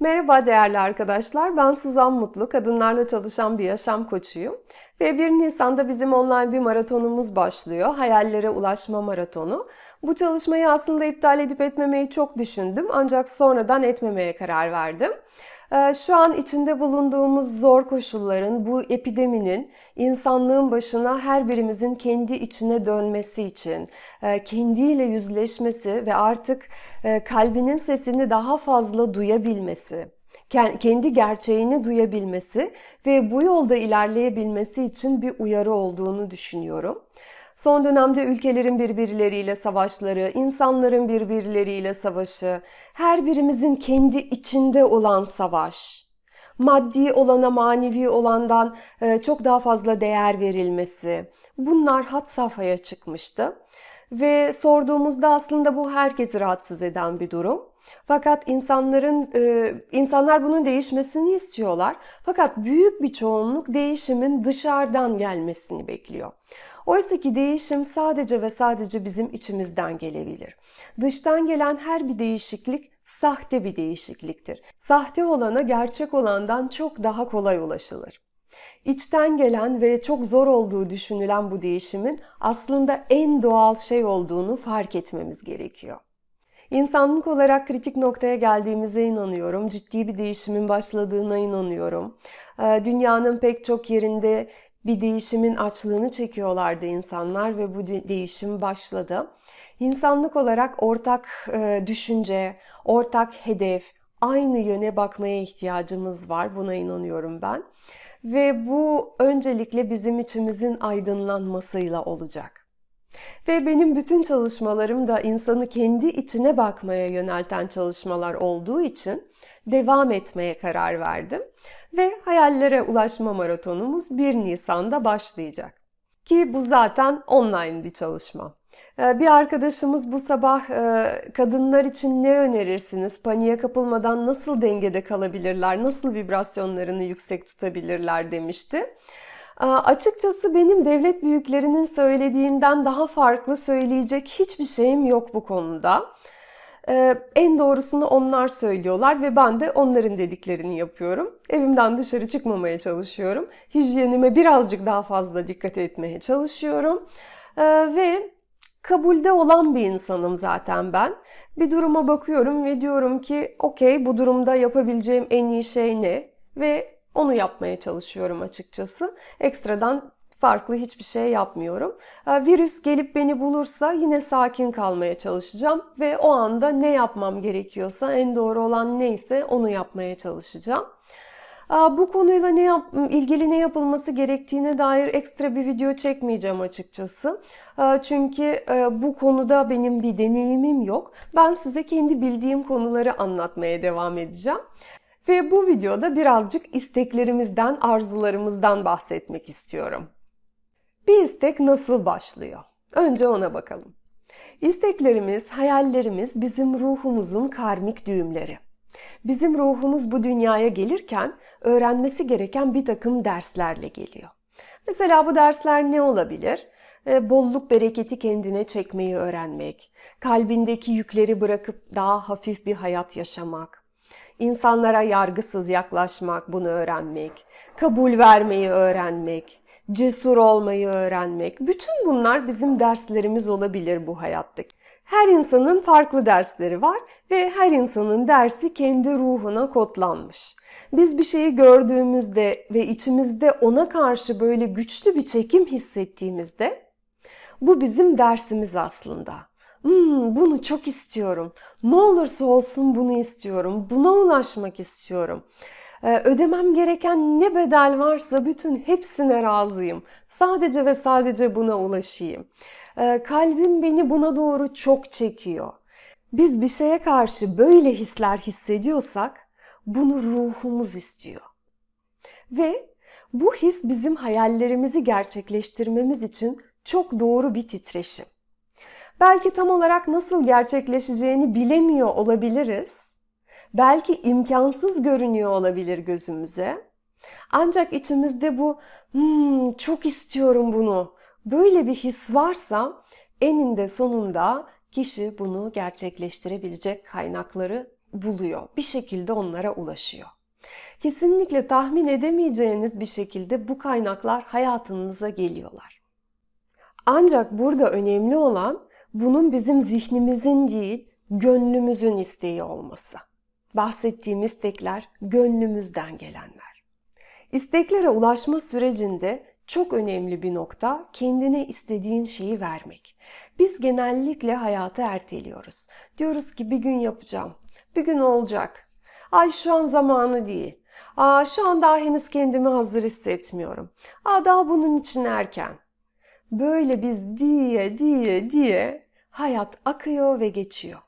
Merhaba değerli arkadaşlar. Ben Suzan Mutlu. Kadınlarla çalışan bir yaşam koçuyum. Ve 1 Nisan'da bizim online bir maratonumuz başlıyor. Hayallere ulaşma maratonu. Bu çalışmayı aslında iptal edip etmemeyi çok düşündüm. Ancak sonradan etmemeye karar verdim. Ee, şu an içinde bulunduğumuz zor koşulların, bu epideminin insanlığın başına her birimizin kendi içine dönmesi için, e, kendiyle yüzleşmesi ve artık e, kalbinin sesini daha fazla duyabilmesi, kendi gerçeğini duyabilmesi ve bu yolda ilerleyebilmesi için bir uyarı olduğunu düşünüyorum. Son dönemde ülkelerin birbirleriyle savaşları, insanların birbirleriyle savaşı, her birimizin kendi içinde olan savaş, maddi olana manevi olandan e, çok daha fazla değer verilmesi, bunlar hat safhaya çıkmıştı. Ve sorduğumuzda aslında bu herkesi rahatsız eden bir durum. Fakat insanların e, insanlar bunun değişmesini istiyorlar. Fakat büyük bir çoğunluk değişimin dışarıdan gelmesini bekliyor. Oysa ki değişim sadece ve sadece bizim içimizden gelebilir. Dıştan gelen her bir değişiklik sahte bir değişikliktir. Sahte olana gerçek olandan çok daha kolay ulaşılır. İçten gelen ve çok zor olduğu düşünülen bu değişimin aslında en doğal şey olduğunu fark etmemiz gerekiyor. İnsanlık olarak kritik noktaya geldiğimize inanıyorum. Ciddi bir değişimin başladığına inanıyorum. Ee, dünyanın pek çok yerinde bir değişimin açlığını çekiyorlardı insanlar ve bu değişim başladı. İnsanlık olarak ortak e, düşünce, ortak hedef, aynı yöne bakmaya ihtiyacımız var. Buna inanıyorum ben. Ve bu öncelikle bizim içimizin aydınlanmasıyla olacak. Ve benim bütün çalışmalarım da insanı kendi içine bakmaya yönelten çalışmalar olduğu için devam etmeye karar verdim ve hayallere ulaşma maratonumuz 1 Nisan'da başlayacak. Ki bu zaten online bir çalışma. Ee, bir arkadaşımız bu sabah e, kadınlar için ne önerirsiniz? Paniğe kapılmadan nasıl dengede kalabilirler? Nasıl vibrasyonlarını yüksek tutabilirler demişti. Açıkçası benim devlet büyüklerinin söylediğinden daha farklı söyleyecek hiçbir şeyim yok bu konuda. Ee, en doğrusunu onlar söylüyorlar ve ben de onların dediklerini yapıyorum. Evimden dışarı çıkmamaya çalışıyorum. Hijyenime birazcık daha fazla dikkat etmeye çalışıyorum. Ee, ve kabulde olan bir insanım zaten ben. Bir duruma bakıyorum ve diyorum ki okey bu durumda yapabileceğim en iyi şey ne? Ve onu yapmaya çalışıyorum açıkçası. Ekstradan farklı hiçbir şey yapmıyorum. Ee, virüs gelip beni bulursa yine sakin kalmaya çalışacağım ve o anda ne yapmam gerekiyorsa en doğru olan neyse onu yapmaya çalışacağım. Ee, bu konuyla ne yap ilgili ne yapılması gerektiğine dair ekstra bir video çekmeyeceğim açıkçası. Ee, çünkü e, bu konuda benim bir deneyimim yok. Ben size kendi bildiğim konuları anlatmaya devam edeceğim. Ve bu videoda birazcık isteklerimizden, arzularımızdan bahsetmek istiyorum. Bir istek nasıl başlıyor? Önce ona bakalım. İsteklerimiz, hayallerimiz bizim ruhumuzun karmik düğümleri. Bizim ruhumuz bu dünyaya gelirken öğrenmesi gereken bir takım derslerle geliyor. Mesela bu dersler ne olabilir? E, bolluk bereketi kendine çekmeyi öğrenmek, kalbindeki yükleri bırakıp daha hafif bir hayat yaşamak, insanlara yargısız yaklaşmak, bunu öğrenmek, kabul vermeyi öğrenmek, cesur olmayı öğrenmek. Bütün bunlar bizim derslerimiz olabilir bu hayatta. Her insanın farklı dersleri var ve her insanın dersi kendi ruhuna kodlanmış. Biz bir şeyi gördüğümüzde ve içimizde ona karşı böyle güçlü bir çekim hissettiğimizde bu bizim dersimiz aslında. Hmm, bunu çok istiyorum. Ne olursa olsun bunu istiyorum. Buna ulaşmak istiyorum. Ee, ödemem gereken ne bedel varsa bütün hepsine razıyım. Sadece ve sadece buna ulaşayım. Ee, kalbim beni buna doğru çok çekiyor. Biz bir şeye karşı böyle hisler hissediyorsak bunu ruhumuz istiyor. Ve bu his bizim hayallerimizi gerçekleştirmemiz için çok doğru bir titreşim. Belki tam olarak nasıl gerçekleşeceğini bilemiyor olabiliriz belki imkansız görünüyor olabilir gözümüze. Ancak içimizde bu hmm, çok istiyorum bunu böyle bir his varsa eninde sonunda kişi bunu gerçekleştirebilecek kaynakları buluyor. Bir şekilde onlara ulaşıyor. Kesinlikle tahmin edemeyeceğiniz bir şekilde bu kaynaklar hayatınıza geliyorlar. Ancak burada önemli olan bunun bizim zihnimizin değil, gönlümüzün isteği olması. Bahsettiğim istekler gönlümüzden gelenler. İsteklere ulaşma sürecinde çok önemli bir nokta kendine istediğin şeyi vermek. Biz genellikle hayatı erteliyoruz. Diyoruz ki bir gün yapacağım, bir gün olacak. Ay şu an zamanı değil. Aa şu an daha henüz kendimi hazır hissetmiyorum. Aa daha bunun için erken. Böyle biz diye diye diye hayat akıyor ve geçiyor.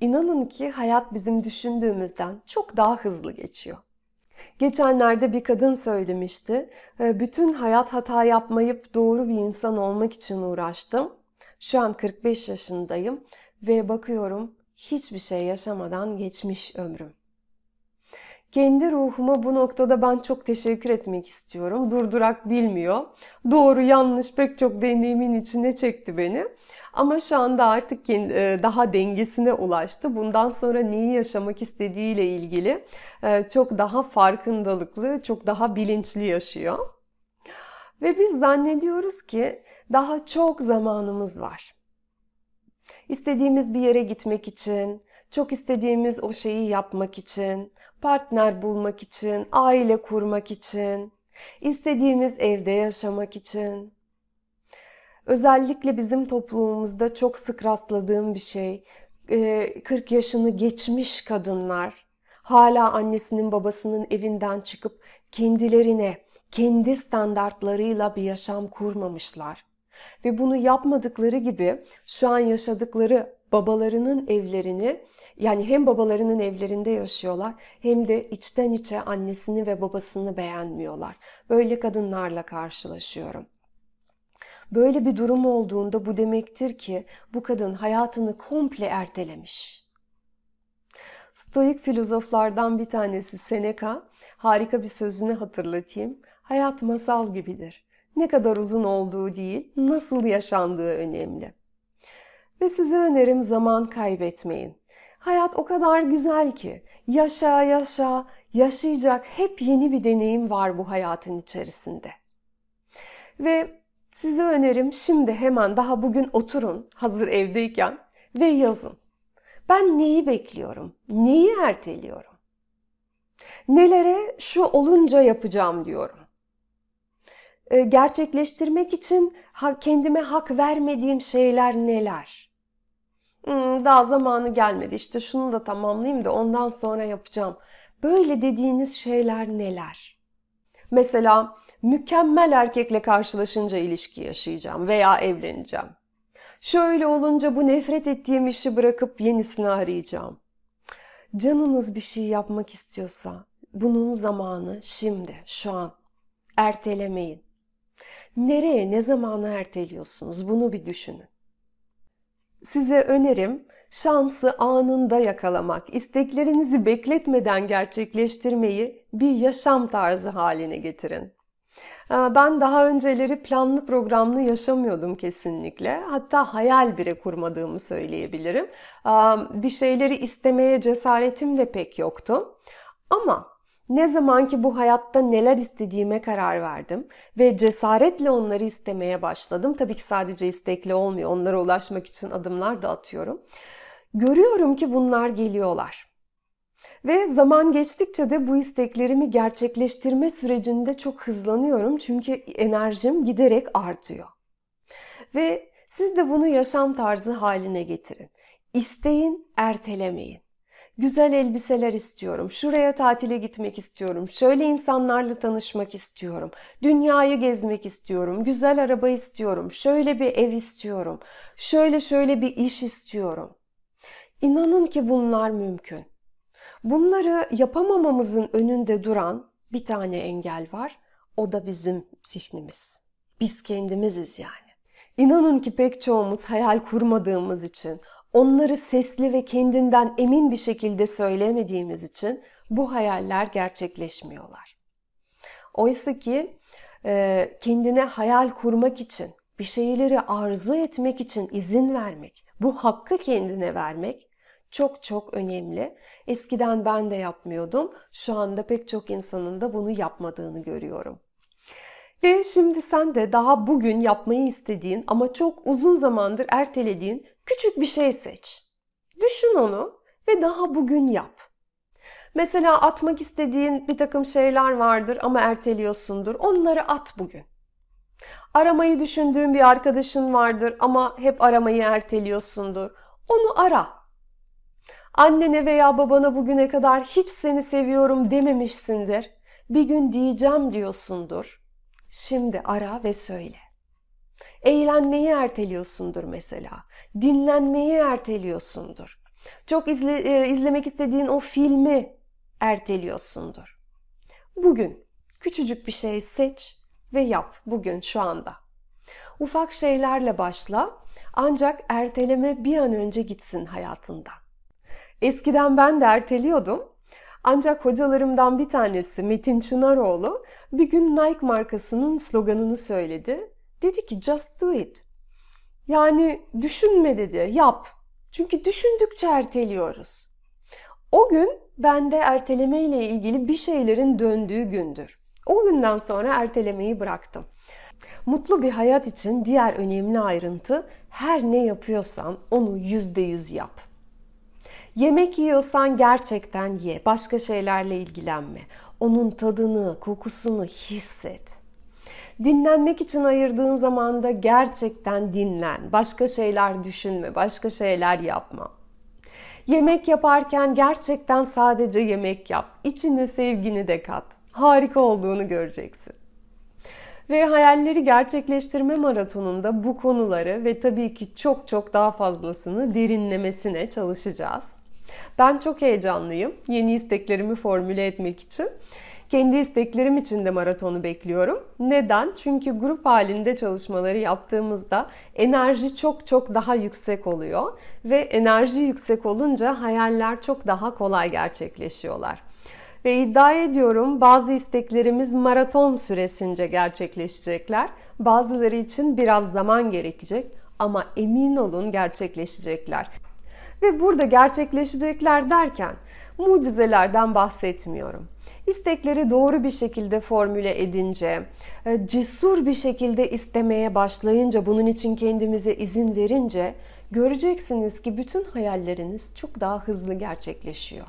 İnanın ki hayat bizim düşündüğümüzden çok daha hızlı geçiyor. Geçenlerde bir kadın söylemişti. Ee, bütün hayat hata yapmayıp doğru bir insan olmak için uğraştım. Şu an 45 yaşındayım ve bakıyorum hiçbir şey yaşamadan geçmiş ömrüm. Kendi ruhuma bu noktada ben çok teşekkür etmek istiyorum. Durdurak bilmiyor. Doğru yanlış pek çok deneyimin içine çekti beni. Ama şu anda artık e, daha dengesine ulaştı. Bundan sonra neyi yaşamak istediğiyle ilgili e, çok daha farkındalıklı, çok daha bilinçli yaşıyor. Ve biz zannediyoruz ki daha çok zamanımız var. İstediğimiz bir yere gitmek için, çok istediğimiz o şeyi yapmak için, partner bulmak için, aile kurmak için, istediğimiz evde yaşamak için, Özellikle bizim toplumumuzda çok sık rastladığım bir şey. 40 ee, yaşını geçmiş kadınlar hala annesinin babasının evinden çıkıp kendilerine, kendi standartlarıyla bir yaşam kurmamışlar. Ve bunu yapmadıkları gibi şu an yaşadıkları babalarının evlerini yani hem babalarının evlerinde yaşıyorlar hem de içten içe annesini ve babasını beğenmiyorlar. Böyle kadınlarla karşılaşıyorum. Böyle bir durum olduğunda bu demektir ki bu kadın hayatını komple ertelemiş. Stoik filozoflardan bir tanesi Seneca harika bir sözünü hatırlatayım. Hayat masal gibidir. Ne kadar uzun olduğu değil, nasıl yaşandığı önemli. Ve size önerim zaman kaybetmeyin. Hayat o kadar güzel ki yaşa yaşa, yaşayacak hep yeni bir deneyim var bu hayatın içerisinde. Ve Size önerim şimdi hemen daha bugün oturun hazır evdeyken ve yazın. Ben neyi bekliyorum? Neyi erteliyorum? Nelere şu olunca yapacağım diyorum. Ee, gerçekleştirmek için kendime hak vermediğim şeyler neler? Hmm, daha zamanı gelmedi işte şunu da tamamlayayım da ondan sonra yapacağım. Böyle dediğiniz şeyler neler? Mesela mükemmel erkekle karşılaşınca ilişki yaşayacağım veya evleneceğim. Şöyle olunca bu nefret ettiğim işi bırakıp yenisini arayacağım. Canınız bir şey yapmak istiyorsa bunun zamanı şimdi, şu an. Ertelemeyin. Nereye, ne zamanı erteliyorsunuz bunu bir düşünün. Size önerim şansı anında yakalamak, isteklerinizi bekletmeden gerçekleştirmeyi bir yaşam tarzı haline getirin. Ee, ben daha önceleri planlı programlı yaşamıyordum kesinlikle. Hatta hayal bile kurmadığımı söyleyebilirim. Ee, bir şeyleri istemeye cesaretim de pek yoktu. Ama ne zaman ki bu hayatta neler istediğime karar verdim ve cesaretle onları istemeye başladım. Tabii ki sadece istekli olmuyor. Onlara ulaşmak için adımlar da atıyorum. Görüyorum ki bunlar geliyorlar. Ve zaman geçtikçe de bu isteklerimi gerçekleştirme sürecinde çok hızlanıyorum. Çünkü enerjim giderek artıyor. Ve siz de bunu yaşam tarzı haline getirin. İsteyin, ertelemeyin. Güzel elbiseler istiyorum. Şuraya tatile gitmek istiyorum. Şöyle insanlarla tanışmak istiyorum. Dünyayı gezmek istiyorum. Güzel araba istiyorum. Şöyle bir ev istiyorum. Şöyle şöyle bir iş istiyorum. İnanın ki bunlar mümkün. Bunları yapamamamızın önünde duran bir tane engel var. O da bizim zihnimiz. Biz kendimiziz yani. İnanın ki pek çoğumuz hayal kurmadığımız için, onları sesli ve kendinden emin bir şekilde söylemediğimiz için bu hayaller gerçekleşmiyorlar. Oysa ki e, kendine hayal kurmak için, bir şeyleri arzu etmek için izin vermek, bu hakkı kendine vermek çok çok önemli. Eskiden ben de yapmıyordum. Şu anda pek çok insanın da bunu yapmadığını görüyorum. Ve şimdi sen de daha bugün yapmayı istediğin ama çok uzun zamandır ertelediğin küçük bir şey seç. Düşün onu ve daha bugün yap. Mesela atmak istediğin bir takım şeyler vardır ama erteliyorsundur. Onları at bugün. Aramayı düşündüğün bir arkadaşın vardır ama hep aramayı erteliyorsundur. Onu ara. Annene veya babana bugüne kadar hiç seni seviyorum dememişsindir. Bir gün diyeceğim diyorsundur. Şimdi ara ve söyle. Eğlenmeyi erteliyorsundur mesela. Dinlenmeyi erteliyorsundur. Çok izle, e, izlemek istediğin o filmi erteliyorsundur. Bugün küçücük bir şey seç ve yap bugün şu anda. Ufak şeylerle başla ancak erteleme bir an önce gitsin hayatında. Eskiden ben de erteliyordum. Ancak hocalarımdan bir tanesi Metin Çınaroğlu bir gün Nike markasının sloganını söyledi. Dedi ki just do it. Yani düşünme dedi, yap. Çünkü düşündükçe erteliyoruz. O gün bende erteleme ile ilgili bir şeylerin döndüğü gündür. O günden sonra ertelemeyi bıraktım. Mutlu bir hayat için diğer önemli ayrıntı her ne yapıyorsan onu yüzde yüz yap. Yemek yiyorsan gerçekten ye. Başka şeylerle ilgilenme. Onun tadını, kokusunu hisset. Dinlenmek için ayırdığın zamanda gerçekten dinlen. Başka şeyler düşünme, başka şeyler yapma. Yemek yaparken gerçekten sadece yemek yap. İçine sevgini de kat. Harika olduğunu göreceksin. Ve hayalleri gerçekleştirme maratonunda bu konuları ve tabii ki çok çok daha fazlasını derinlemesine çalışacağız. Ben çok heyecanlıyım yeni isteklerimi formüle etmek için. Kendi isteklerim için de maratonu bekliyorum. Neden? Çünkü grup halinde çalışmaları yaptığımızda enerji çok çok daha yüksek oluyor ve enerji yüksek olunca hayaller çok daha kolay gerçekleşiyorlar. Ve iddia ediyorum bazı isteklerimiz maraton süresince gerçekleşecekler. Bazıları için biraz zaman gerekecek ama emin olun gerçekleşecekler. Ve burada gerçekleşecekler derken mucizelerden bahsetmiyorum. İstekleri doğru bir şekilde formüle edince, e, cesur bir şekilde istemeye başlayınca, bunun için kendimize izin verince göreceksiniz ki bütün hayalleriniz çok daha hızlı gerçekleşiyor.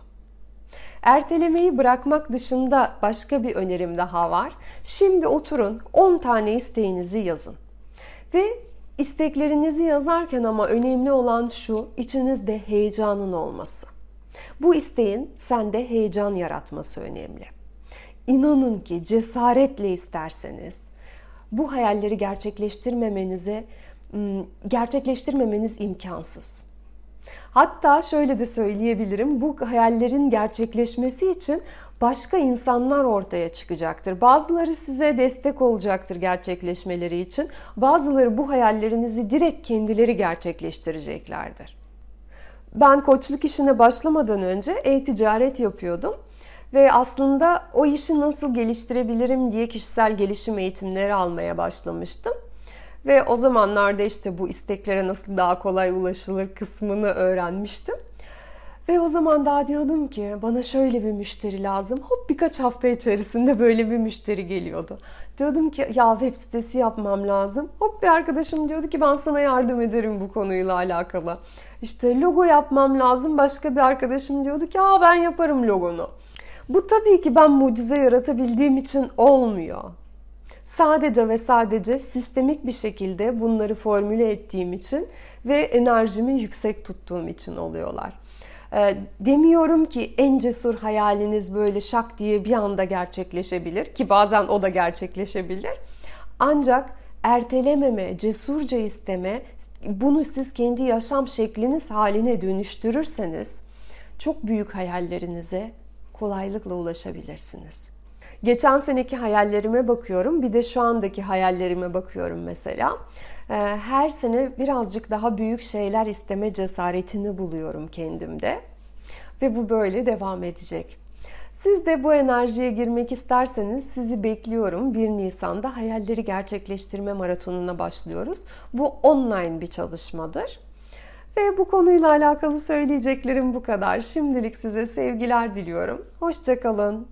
Ertelemeyi bırakmak dışında başka bir önerim daha var. Şimdi oturun 10 tane isteğinizi yazın. Ve isteklerinizi yazarken ama önemli olan şu, içinizde heyecanın olması. Bu isteğin sende heyecan yaratması önemli. İnanın ki cesaretle isterseniz bu hayalleri gerçekleştirmemenize gerçekleştirmemeniz imkansız. Hatta şöyle de söyleyebilirim. Bu hayallerin gerçekleşmesi için başka insanlar ortaya çıkacaktır. Bazıları size destek olacaktır gerçekleşmeleri için. Bazıları bu hayallerinizi direkt kendileri gerçekleştireceklerdir. Ben koçluk işine başlamadan önce e-ticaret yapıyordum. Ve aslında o işi nasıl geliştirebilirim diye kişisel gelişim eğitimleri almaya başlamıştım. Ve o zamanlarda işte bu isteklere nasıl daha kolay ulaşılır kısmını öğrenmiştim. Ve o zaman daha diyordum ki bana şöyle bir müşteri lazım. Hop birkaç hafta içerisinde böyle bir müşteri geliyordu. Diyordum ki ya web sitesi yapmam lazım. Hop bir arkadaşım diyordu ki ben sana yardım ederim bu konuyla alakalı. İşte logo yapmam lazım. Başka bir arkadaşım diyordu ki ya ben yaparım logonu. Bu tabii ki ben mucize yaratabildiğim için olmuyor. Sadece ve sadece sistemik bir şekilde bunları formüle ettiğim için ve enerjimi yüksek tuttuğum için oluyorlar. Ee, demiyorum ki en cesur hayaliniz böyle şak diye bir anda gerçekleşebilir ki bazen o da gerçekleşebilir. Ancak ertelememe, cesurca isteme, bunu siz kendi yaşam şekliniz haline dönüştürürseniz çok büyük hayallerinize kolaylıkla ulaşabilirsiniz. Geçen seneki hayallerime bakıyorum. Bir de şu andaki hayallerime bakıyorum mesela. Ee, her sene birazcık daha büyük şeyler isteme cesaretini buluyorum kendimde. Ve bu böyle devam edecek. Siz de bu enerjiye girmek isterseniz sizi bekliyorum. 1 Nisan'da hayalleri gerçekleştirme maratonuna başlıyoruz. Bu online bir çalışmadır. Ve bu konuyla alakalı söyleyeceklerim bu kadar. Şimdilik size sevgiler diliyorum. Hoşçakalın.